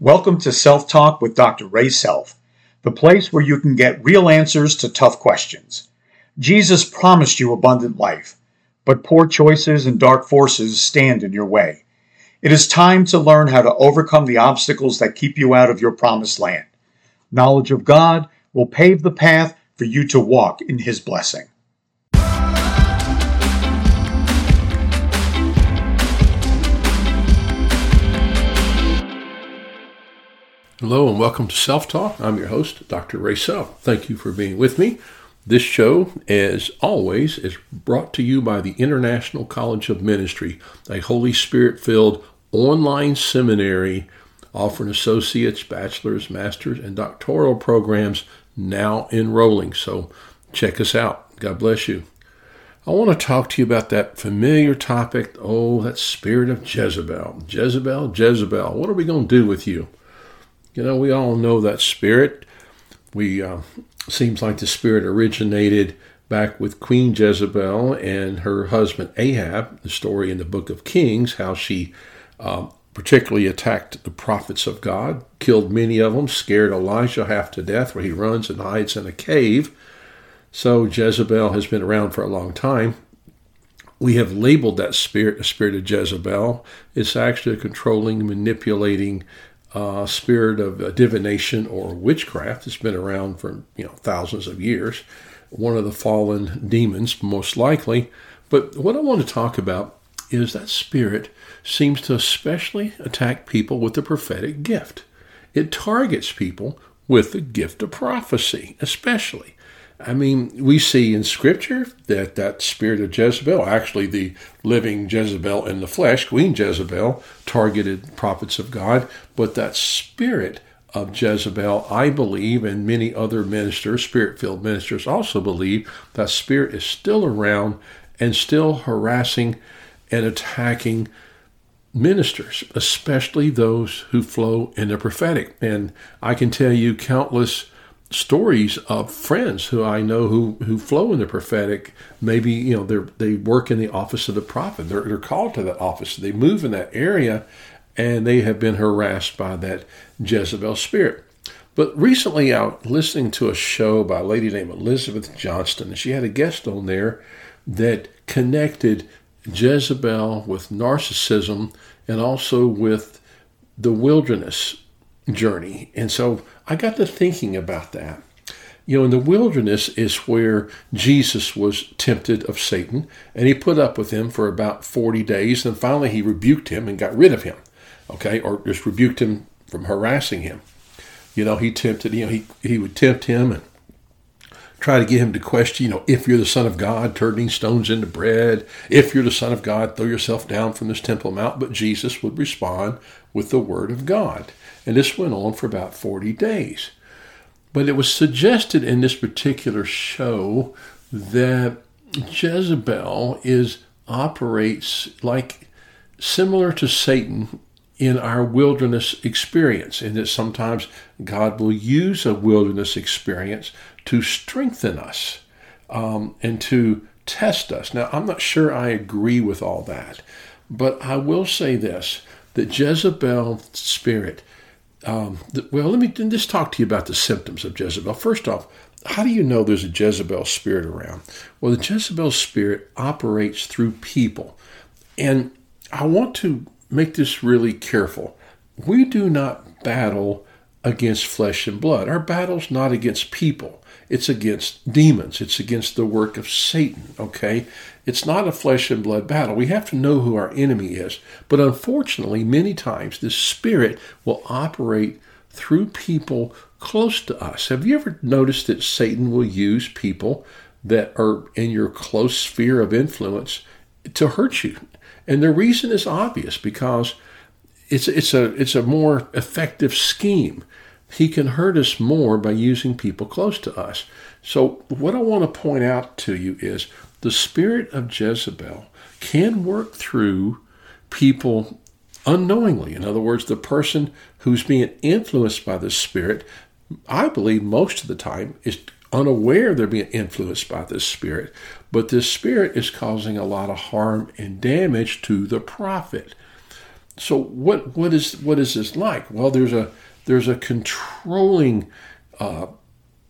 Welcome to Self Talk with Dr. Ray Self, the place where you can get real answers to tough questions. Jesus promised you abundant life, but poor choices and dark forces stand in your way. It is time to learn how to overcome the obstacles that keep you out of your promised land. Knowledge of God will pave the path for you to walk in His blessing. Hello and welcome to Self Talk. I'm your host, Dr. Ray Self. Thank you for being with me. This show, as always, is brought to you by the International College of Ministry, a Holy Spirit filled online seminary offering associates, bachelor's, master's, and doctoral programs now enrolling. So check us out. God bless you. I want to talk to you about that familiar topic. Oh, that spirit of Jezebel. Jezebel, Jezebel. What are we going to do with you? You know, we all know that spirit. We uh, seems like the spirit originated back with Queen Jezebel and her husband Ahab. The story in the book of Kings, how she uh, particularly attacked the prophets of God, killed many of them, scared Elijah half to death, where he runs and hides in a cave. So Jezebel has been around for a long time. We have labeled that spirit the spirit of Jezebel. It's actually a controlling, manipulating uh, spirit of uh, divination or witchcraft. It's been around for you know thousands of years. One of the fallen demons, most likely. But what I want to talk about is that spirit seems to especially attack people with the prophetic gift. It targets people with the gift of prophecy, especially. I mean, we see in Scripture that that spirit of Jezebel, actually the living Jezebel in the flesh, Queen Jezebel, targeted prophets of God, but that spirit of Jezebel, I believe, and many other ministers, spirit filled ministers, also believe that spirit is still around and still harassing and attacking ministers, especially those who flow in the prophetic. And I can tell you countless stories of friends who I know who who flow in the prophetic. Maybe you know they they work in the office of the prophet. They're they're called to that office. They move in that area, and they have been harassed by that Jezebel spirit. But recently, I was listening to a show by a lady named Elizabeth Johnston, and she had a guest on there that connected Jezebel with narcissism and also with the wilderness journey. And so I got to thinking about that. You know, in the wilderness is where Jesus was tempted of Satan, and he put up with him for about 40 days, and finally he rebuked him and got rid of him, okay, or just rebuked him from harassing him. You know, he tempted, you know, he, he would tempt him and try to get him to question, you know, if you're the Son of God, turning stones into bread. If you're the Son of God, throw yourself down from this temple mount. But Jesus would respond with the Word of God. And this went on for about 40 days. But it was suggested in this particular show that Jezebel is operates like similar to Satan in our wilderness experience, and that sometimes God will use a wilderness experience to strengthen us um, and to test us. Now, I'm not sure I agree with all that, but I will say this that Jezebel spirit um, well, let me just talk to you about the symptoms of Jezebel. First off, how do you know there's a Jezebel spirit around? Well, the Jezebel spirit operates through people. And I want to make this really careful. We do not battle against flesh and blood. Our battle's not against people. It's against demons. It's against the work of Satan, okay? It's not a flesh and blood battle. We have to know who our enemy is. But unfortunately, many times the spirit will operate through people close to us. Have you ever noticed that Satan will use people that are in your close sphere of influence to hurt you? And the reason is obvious because it's it's a it's a more effective scheme. He can hurt us more by using people close to us. So what I want to point out to you is the spirit of Jezebel can work through people unknowingly. In other words, the person who's being influenced by the spirit, I believe most of the time, is unaware they're being influenced by this spirit, but this spirit is causing a lot of harm and damage to the prophet. So what what is what is this like? Well, there's a there's a controlling uh,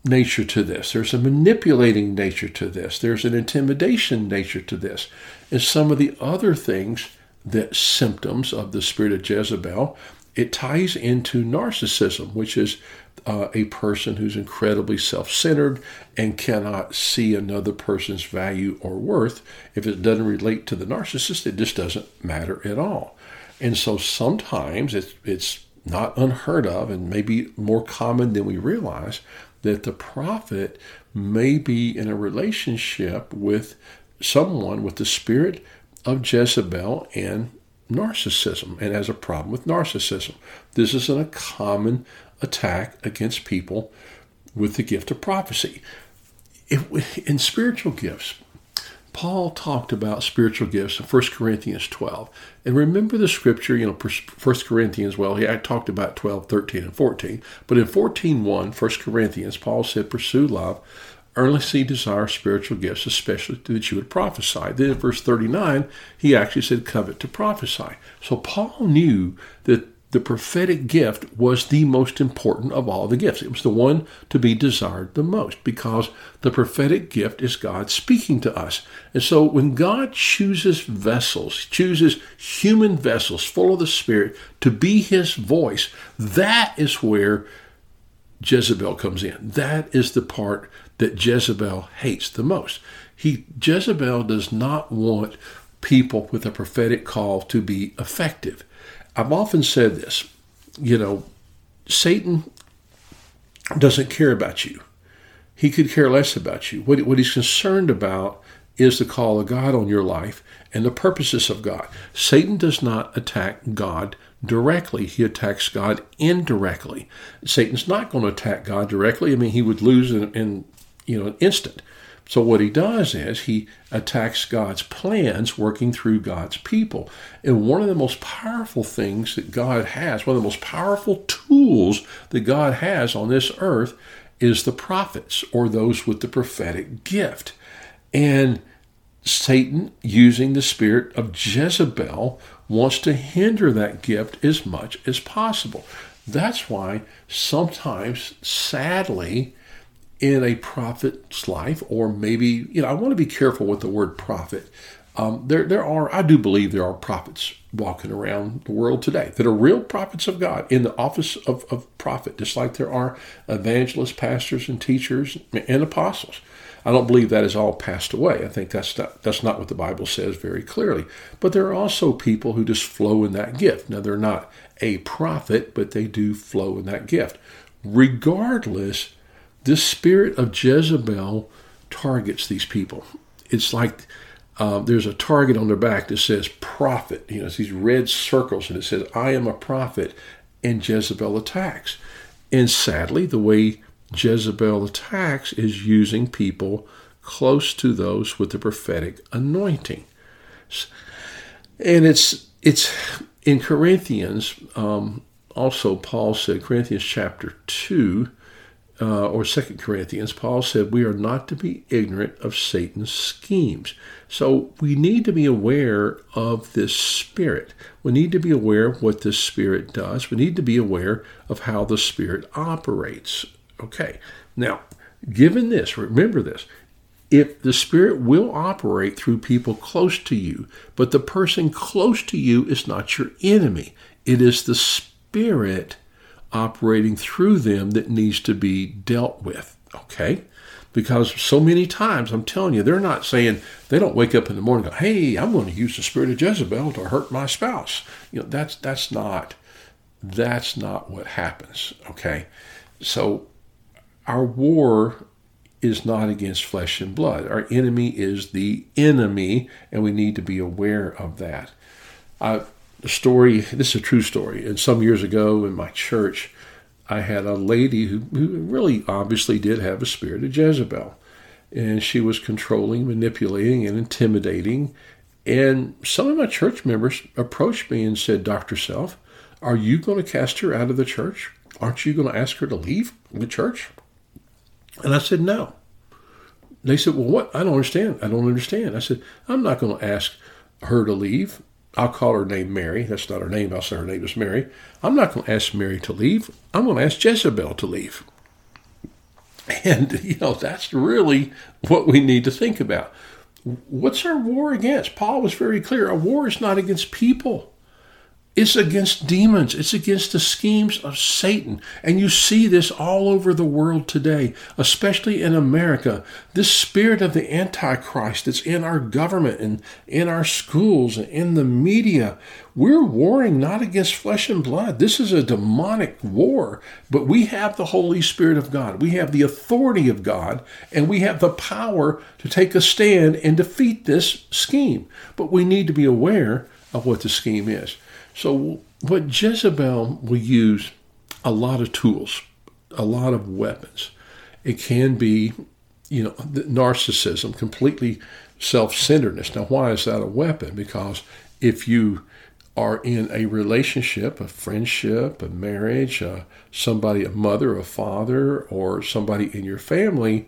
nature to this. There's a manipulating nature to this. There's an intimidation nature to this. And some of the other things that symptoms of the spirit of Jezebel, it ties into narcissism, which is uh, a person who's incredibly self centered and cannot see another person's value or worth. If it doesn't relate to the narcissist, it just doesn't matter at all. And so sometimes it's, it's not unheard of and maybe more common than we realize that the prophet may be in a relationship with someone with the spirit of Jezebel and narcissism and has a problem with narcissism. This is a common attack against people with the gift of prophecy. If, in spiritual gifts, Paul talked about spiritual gifts in 1 Corinthians 12. And remember the scripture, you know, 1 Corinthians, well, he talked about 12, 13, and 14. But in 14, 1, 1 Corinthians, Paul said, pursue love, earnestly desire spiritual gifts, especially that you would prophesy. Then in verse 39, he actually said, covet to prophesy. So Paul knew that the prophetic gift was the most important of all the gifts. It was the one to be desired the most because the prophetic gift is God speaking to us. And so when God chooses vessels, chooses human vessels full of the Spirit to be his voice, that is where Jezebel comes in. That is the part that Jezebel hates the most. He Jezebel does not want people with a prophetic call to be effective. I've often said this, you know, Satan doesn't care about you. He could care less about you. What, what he's concerned about is the call of God on your life and the purposes of God. Satan does not attack God directly, he attacks God indirectly. Satan's not going to attack God directly. I mean, he would lose in, in you know, an instant. So what he does is he attacks God's plans working through God's people. And one of the most powerful things that God has, one of the most powerful tools that God has on this earth is the prophets or those with the prophetic gift. And Satan, using the spirit of Jezebel, wants to hinder that gift as much as possible. That's why sometimes, sadly, in a prophet's life, or maybe, you know, I want to be careful with the word prophet. Um, there, there are, I do believe there are prophets walking around the world today that are real prophets of God in the office of, of prophet, just like there are evangelists, pastors, and teachers and apostles. I don't believe that is all passed away. I think that's not, that's not what the Bible says very clearly. But there are also people who just flow in that gift. Now, they're not a prophet, but they do flow in that gift. Regardless, this spirit of Jezebel targets these people. It's like uh, there's a target on their back that says prophet. You know, it's these red circles, and it says, I am a prophet, and Jezebel attacks. And sadly, the way Jezebel attacks is using people close to those with the prophetic anointing. And it's it's in Corinthians. Um, also, Paul said Corinthians chapter two uh, or Second Corinthians, Paul said, We are not to be ignorant of Satan's schemes. So we need to be aware of this spirit. We need to be aware of what this spirit does. We need to be aware of how the spirit operates. Okay, now, given this, remember this. If the Spirit will operate through people close to you, but the person close to you is not your enemy, it is the Spirit operating through them that needs to be dealt with. Okay? Because so many times, I'm telling you, they're not saying, they don't wake up in the morning and go, hey, I'm going to use the spirit of Jezebel to hurt my spouse. You know, that's, that's not, that's not what happens. Okay? So our war is not against flesh and blood. Our enemy is the enemy, and we need to be aware of that. The story, this is a true story. And some years ago in my church, I had a lady who, who really obviously did have a spirit of Jezebel. And she was controlling, manipulating, and intimidating. And some of my church members approached me and said, Dr. Self, are you going to cast her out of the church? Aren't you going to ask her to leave the church? And I said, No. They said, Well, what? I don't understand. I don't understand. I said, I'm not going to ask her to leave. I'll call her name Mary. That's not her name. I'll say her name is Mary. I'm not going to ask Mary to leave. I'm going to ask Jezebel to leave. And, you know, that's really what we need to think about. What's our war against? Paul was very clear. Our war is not against people. It's against demons. It's against the schemes of Satan. And you see this all over the world today, especially in America. This spirit of the Antichrist that's in our government and in our schools and in the media. We're warring not against flesh and blood. This is a demonic war, but we have the Holy Spirit of God. We have the authority of God, and we have the power to take a stand and defeat this scheme. But we need to be aware of what the scheme is. So, what Jezebel will use a lot of tools, a lot of weapons. It can be, you know, narcissism, completely self centeredness. Now, why is that a weapon? Because if you are in a relationship, a friendship, a marriage, uh, somebody, a mother, a father, or somebody in your family,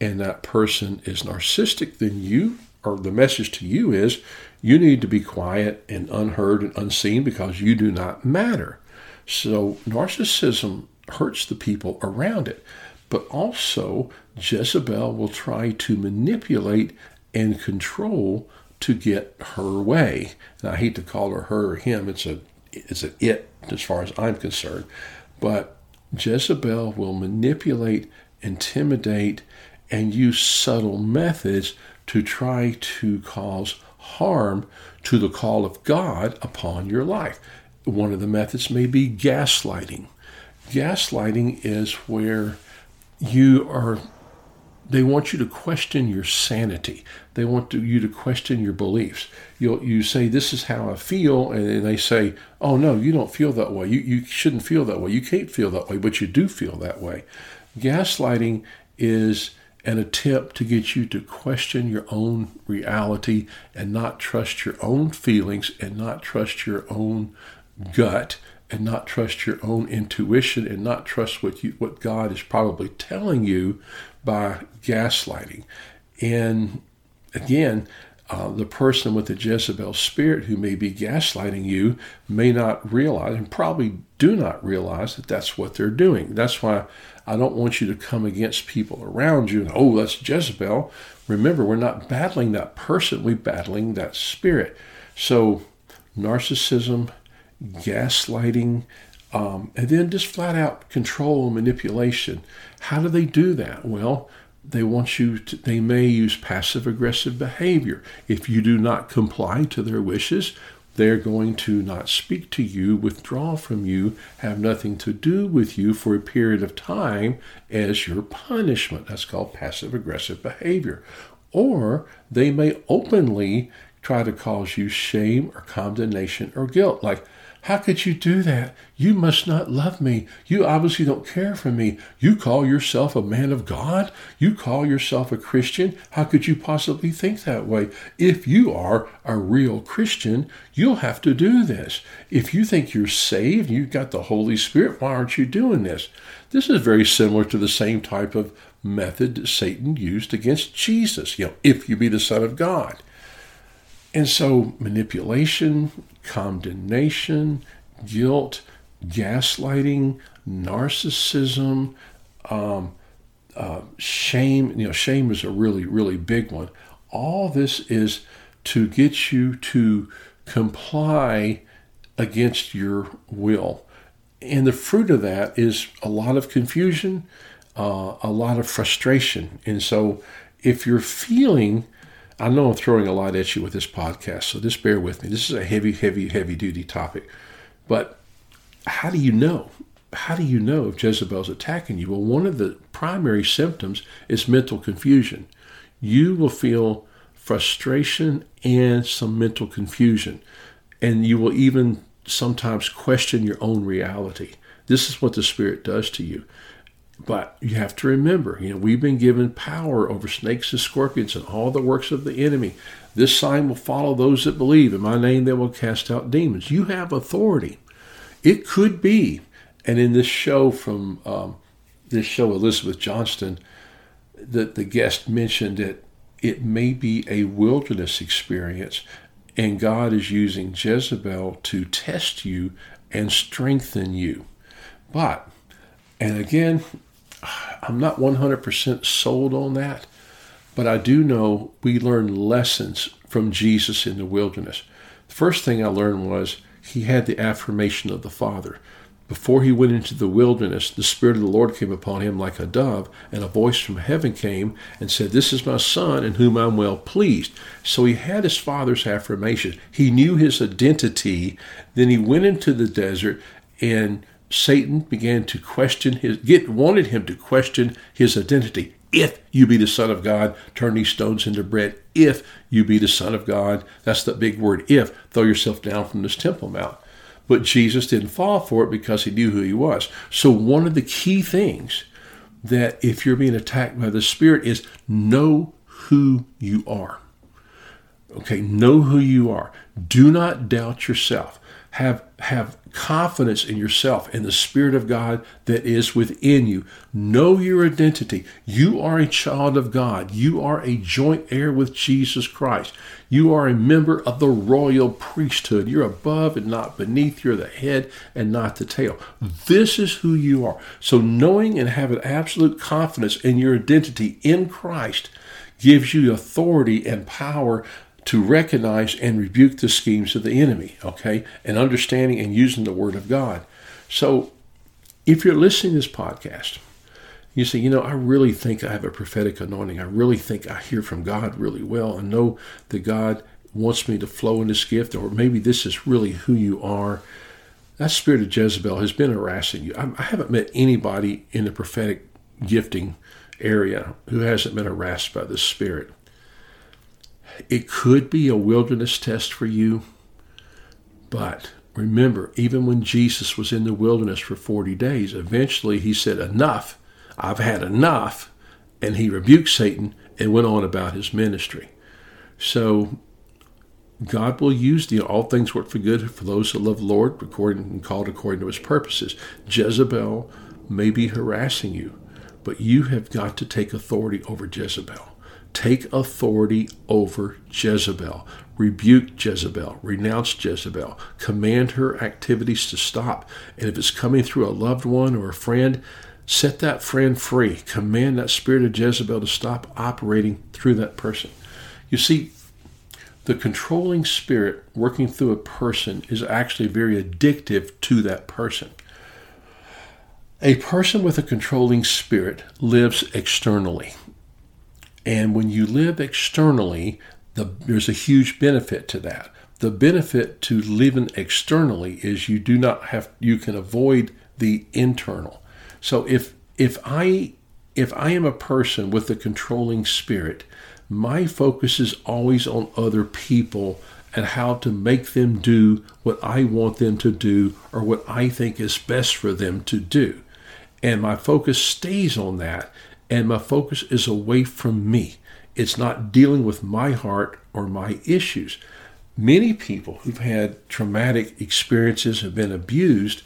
and that person is narcissistic, then you, or the message to you is, you need to be quiet and unheard and unseen because you do not matter. So narcissism hurts the people around it. But also, Jezebel will try to manipulate and control to get her way. And I hate to call her her or him, it's a it's an it as far as I'm concerned. But Jezebel will manipulate, intimidate, and use subtle methods to try to cause harm to the call of God upon your life. One of the methods may be gaslighting. Gaslighting is where you are they want you to question your sanity. They want to, you to question your beliefs. You you say this is how I feel, and they say, "Oh no, you don't feel that way. You you shouldn't feel that way. You can't feel that way, but you do feel that way." Gaslighting is an attempt to get you to question your own reality and not trust your own feelings and not trust your own gut and not trust your own intuition and not trust what you what God is probably telling you by gaslighting. And again, uh, the person with the Jezebel spirit who may be gaslighting you may not realize and probably do not realize that that's what they're doing. That's why I don't want you to come against people around you and, oh, that's Jezebel. Remember, we're not battling that person, we're battling that spirit. So, narcissism, gaslighting, um, and then just flat out control and manipulation. How do they do that? Well, they want you to, they may use passive aggressive behavior. If you do not comply to their wishes, they're going to not speak to you, withdraw from you, have nothing to do with you for a period of time as your punishment. That's called passive aggressive behavior. Or they may openly try to cause you shame or condemnation or guilt, like, how could you do that? You must not love me. You obviously don't care for me. You call yourself a man of God? You call yourself a Christian? How could you possibly think that way? If you are a real Christian, you'll have to do this. If you think you're saved, you've got the Holy Spirit, why aren't you doing this? This is very similar to the same type of method Satan used against Jesus. You know, if you be the Son of God. And so manipulation, condemnation, guilt, gaslighting, narcissism, um, uh, shame. You know, shame is a really, really big one. All this is to get you to comply against your will. And the fruit of that is a lot of confusion, uh, a lot of frustration. And so, if you're feeling I know I'm throwing a lot at you with this podcast, so just bear with me. This is a heavy, heavy, heavy duty topic. But how do you know? How do you know if Jezebel's attacking you? Well, one of the primary symptoms is mental confusion. You will feel frustration and some mental confusion, and you will even sometimes question your own reality. This is what the Spirit does to you. But you have to remember, you know, we've been given power over snakes and scorpions and all the works of the enemy. This sign will follow those that believe. In my name, they will cast out demons. You have authority. It could be, and in this show from um, this show, Elizabeth Johnston, that the guest mentioned that it may be a wilderness experience And God is using Jezebel to test you and strengthen you. But, and again, I'm not 100% sold on that, but I do know we learn lessons from Jesus in the wilderness. The first thing I learned was he had the affirmation of the Father. Before he went into the wilderness, the Spirit of the Lord came upon him like a dove, and a voice from heaven came and said, This is my Son in whom I'm well pleased. So he had his Father's affirmation. He knew his identity. Then he went into the desert, and Satan began to question his, get, wanted him to question his identity. If you be the Son of God, turn these stones into bread. If you be the Son of God, that's the big word, if, throw yourself down from this Temple Mount. But Jesus didn't fall for it because he knew who he was. So, one of the key things that if you're being attacked by the Spirit is know who you are. Okay, know who you are. Do not doubt yourself. Have have confidence in yourself and the Spirit of God that is within you. Know your identity. You are a child of God. You are a joint heir with Jesus Christ. You are a member of the royal priesthood. You're above and not beneath. You're the head and not the tail. This is who you are. So, knowing and having absolute confidence in your identity in Christ gives you authority and power to recognize and rebuke the schemes of the enemy, okay? And understanding and using the Word of God. So, if you're listening to this podcast, you say, you know, I really think I have a prophetic anointing. I really think I hear from God really well and know that God wants me to flow in this gift, or maybe this is really who you are. That spirit of Jezebel has been harassing you. I haven't met anybody in the prophetic gifting area who hasn't been harassed by this spirit. It could be a wilderness test for you, but remember, even when Jesus was in the wilderness for 40 days, eventually he said, Enough, I've had enough, and he rebuked Satan and went on about his ministry. So God will use the all things work for good for those that love the Lord, according and called according to his purposes. Jezebel may be harassing you, but you have got to take authority over Jezebel. Take authority over Jezebel. Rebuke Jezebel. Renounce Jezebel. Command her activities to stop. And if it's coming through a loved one or a friend, set that friend free. Command that spirit of Jezebel to stop operating through that person. You see, the controlling spirit working through a person is actually very addictive to that person. A person with a controlling spirit lives externally. And when you live externally, the, there's a huge benefit to that. The benefit to living externally is you do not have you can avoid the internal. So if if I if I am a person with a controlling spirit, my focus is always on other people and how to make them do what I want them to do or what I think is best for them to do. And my focus stays on that and my focus is away from me. It's not dealing with my heart or my issues. Many people who've had traumatic experiences have been abused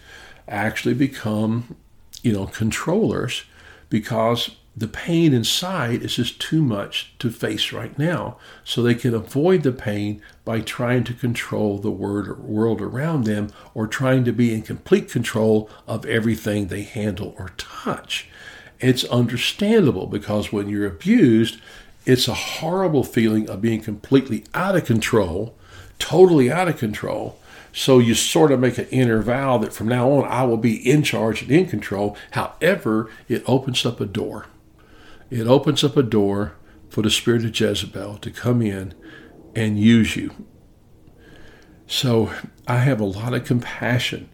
actually become, you know, controllers because the pain inside is just too much to face right now. So they can avoid the pain by trying to control the world around them or trying to be in complete control of everything they handle or touch. It's understandable because when you're abused, it's a horrible feeling of being completely out of control, totally out of control. So you sort of make an inner vow that from now on I will be in charge and in control. However, it opens up a door. It opens up a door for the spirit of Jezebel to come in and use you. So I have a lot of compassion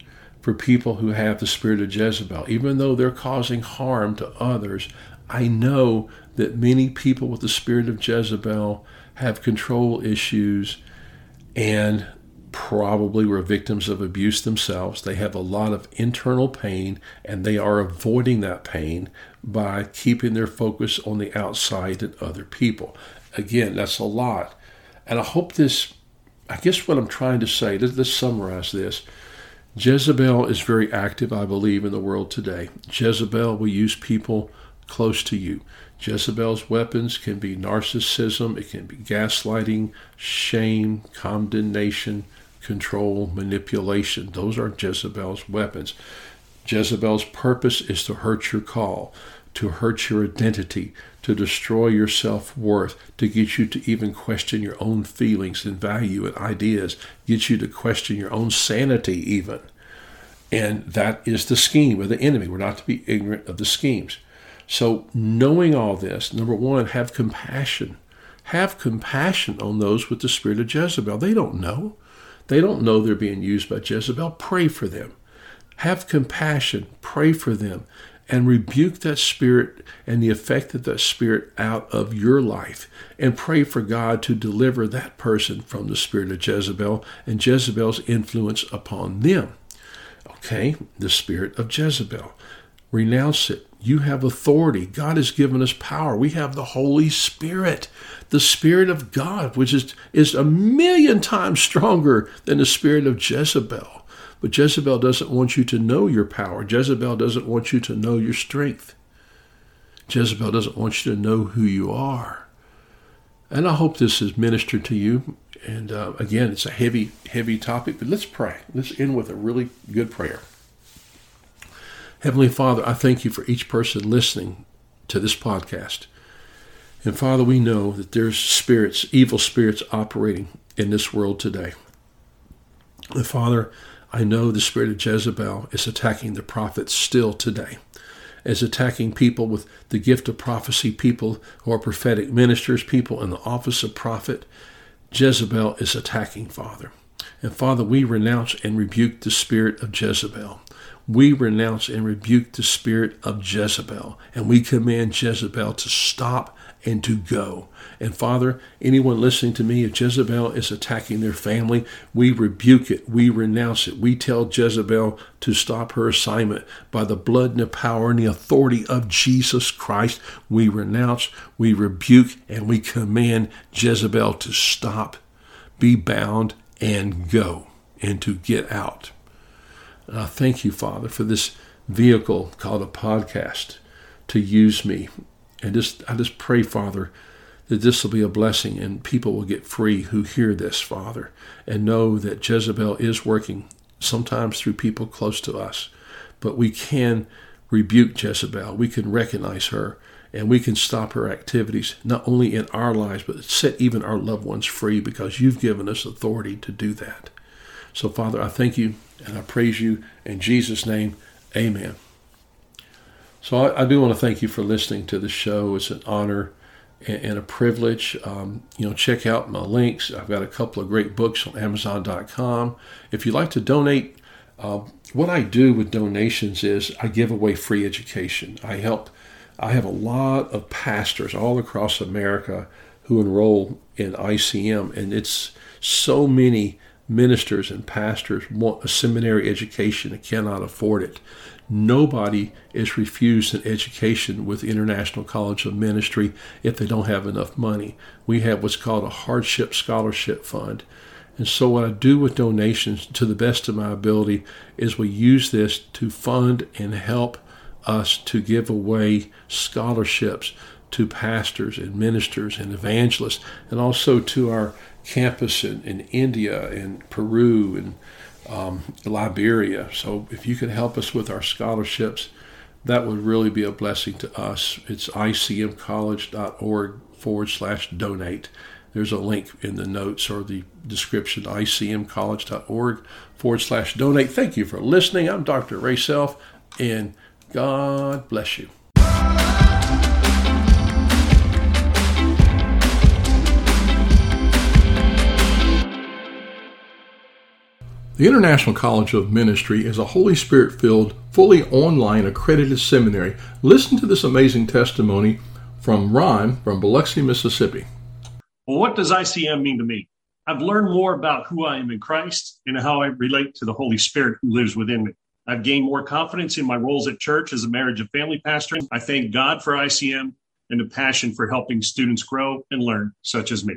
for people who have the spirit of Jezebel. Even though they're causing harm to others, I know that many people with the spirit of Jezebel have control issues and probably were victims of abuse themselves. They have a lot of internal pain and they are avoiding that pain by keeping their focus on the outside and other people. Again, that's a lot. And I hope this, I guess what I'm trying to say, let's, summarize this. Jezebel is very active, I believe, in the world today. Jezebel will use people close to you. Jezebel's weapons can be narcissism, it can be gaslighting, shame, condemnation, control, manipulation. Those are Jezebel's weapons. Jezebel's purpose is to hurt your call, to hurt your identity, to destroy your self worth, to get you to even question your own feelings and value and ideas, get you to question your own sanity, even. And that is the scheme of the enemy. We're not to be ignorant of the schemes. So, knowing all this, number one, have compassion. Have compassion on those with the spirit of Jezebel. They don't know. They don't know they're being used by Jezebel. Pray for them. Have compassion. Pray for them. And rebuke that spirit and the effect of that spirit out of your life. And pray for God to deliver that person from the spirit of Jezebel and Jezebel's influence upon them. Okay, the spirit of Jezebel. Renounce it. You have authority. God has given us power. We have the Holy Spirit, the Spirit of God, which is, is a million times stronger than the spirit of Jezebel. But Jezebel doesn't want you to know your power. Jezebel doesn't want you to know your strength. Jezebel doesn't want you to know who you are. And I hope this has ministered to you. And uh, again, it's a heavy, heavy topic, but let's pray. Let's end with a really good prayer. Heavenly Father, I thank you for each person listening to this podcast. And Father, we know that there's spirits, evil spirits operating in this world today. And Father, I know the spirit of Jezebel is attacking the prophets still today, is attacking people with the gift of prophecy, people who are prophetic ministers, people in the office of prophet. Jezebel is attacking, Father. And Father, we renounce and rebuke the spirit of Jezebel we renounce and rebuke the spirit of Jezebel, and we command Jezebel to stop and to go. And Father, anyone listening to me, if Jezebel is attacking their family, we rebuke it, we renounce it. We tell Jezebel to stop her assignment by the blood and the power and the authority of Jesus Christ. We renounce, we rebuke, and we command Jezebel to stop, be bound, and go, and to get out. I thank you, Father, for this vehicle called a podcast to use me. And just I just pray, Father, that this will be a blessing and people will get free who hear this, Father, and know that Jezebel is working sometimes through people close to us. But we can rebuke Jezebel. We can recognize her and we can stop her activities, not only in our lives, but set even our loved ones free because you've given us authority to do that. So, Father, I thank you and I praise you in Jesus' name. Amen. So, I, I do want to thank you for listening to the show. It's an honor and, and a privilege. Um, you know, check out my links. I've got a couple of great books on Amazon.com. If you'd like to donate, uh, what I do with donations is I give away free education. I help. I have a lot of pastors all across America who enroll in ICM, and it's so many ministers and pastors want a seminary education and cannot afford it. Nobody is refused an education with International College of Ministry if they don't have enough money. We have what's called a hardship scholarship fund. And so, what I do with donations to the best of my ability is we use this to fund and help us to give away scholarships to pastors and ministers and evangelists, and also to our campus in, in India and Peru and um, Liberia. So if you could help us with our scholarships, that would really be a blessing to us. It's icmcollege.org forward slash donate. There's a link in the notes or the description, icmcollege.org forward slash donate. Thank you for listening. I'm Dr. Ray Self, and God bless you. The International College of Ministry is a Holy Spirit filled, fully online accredited seminary. Listen to this amazing testimony from Ron from Biloxi, Mississippi. Well, what does ICM mean to me? I've learned more about who I am in Christ and how I relate to the Holy Spirit who lives within me. I've gained more confidence in my roles at church as a marriage and family pastor. I thank God for ICM and the passion for helping students grow and learn, such as me.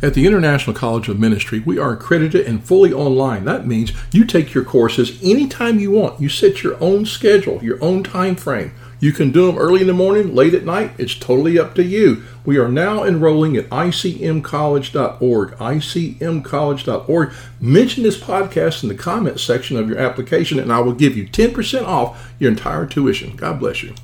At the International College of Ministry, we are accredited and fully online. That means you take your courses anytime you want. You set your own schedule, your own time frame. You can do them early in the morning, late at night. It's totally up to you. We are now enrolling at icmcollege.org. icmcollege.org. Mention this podcast in the comment section of your application, and I will give you 10% off your entire tuition. God bless you.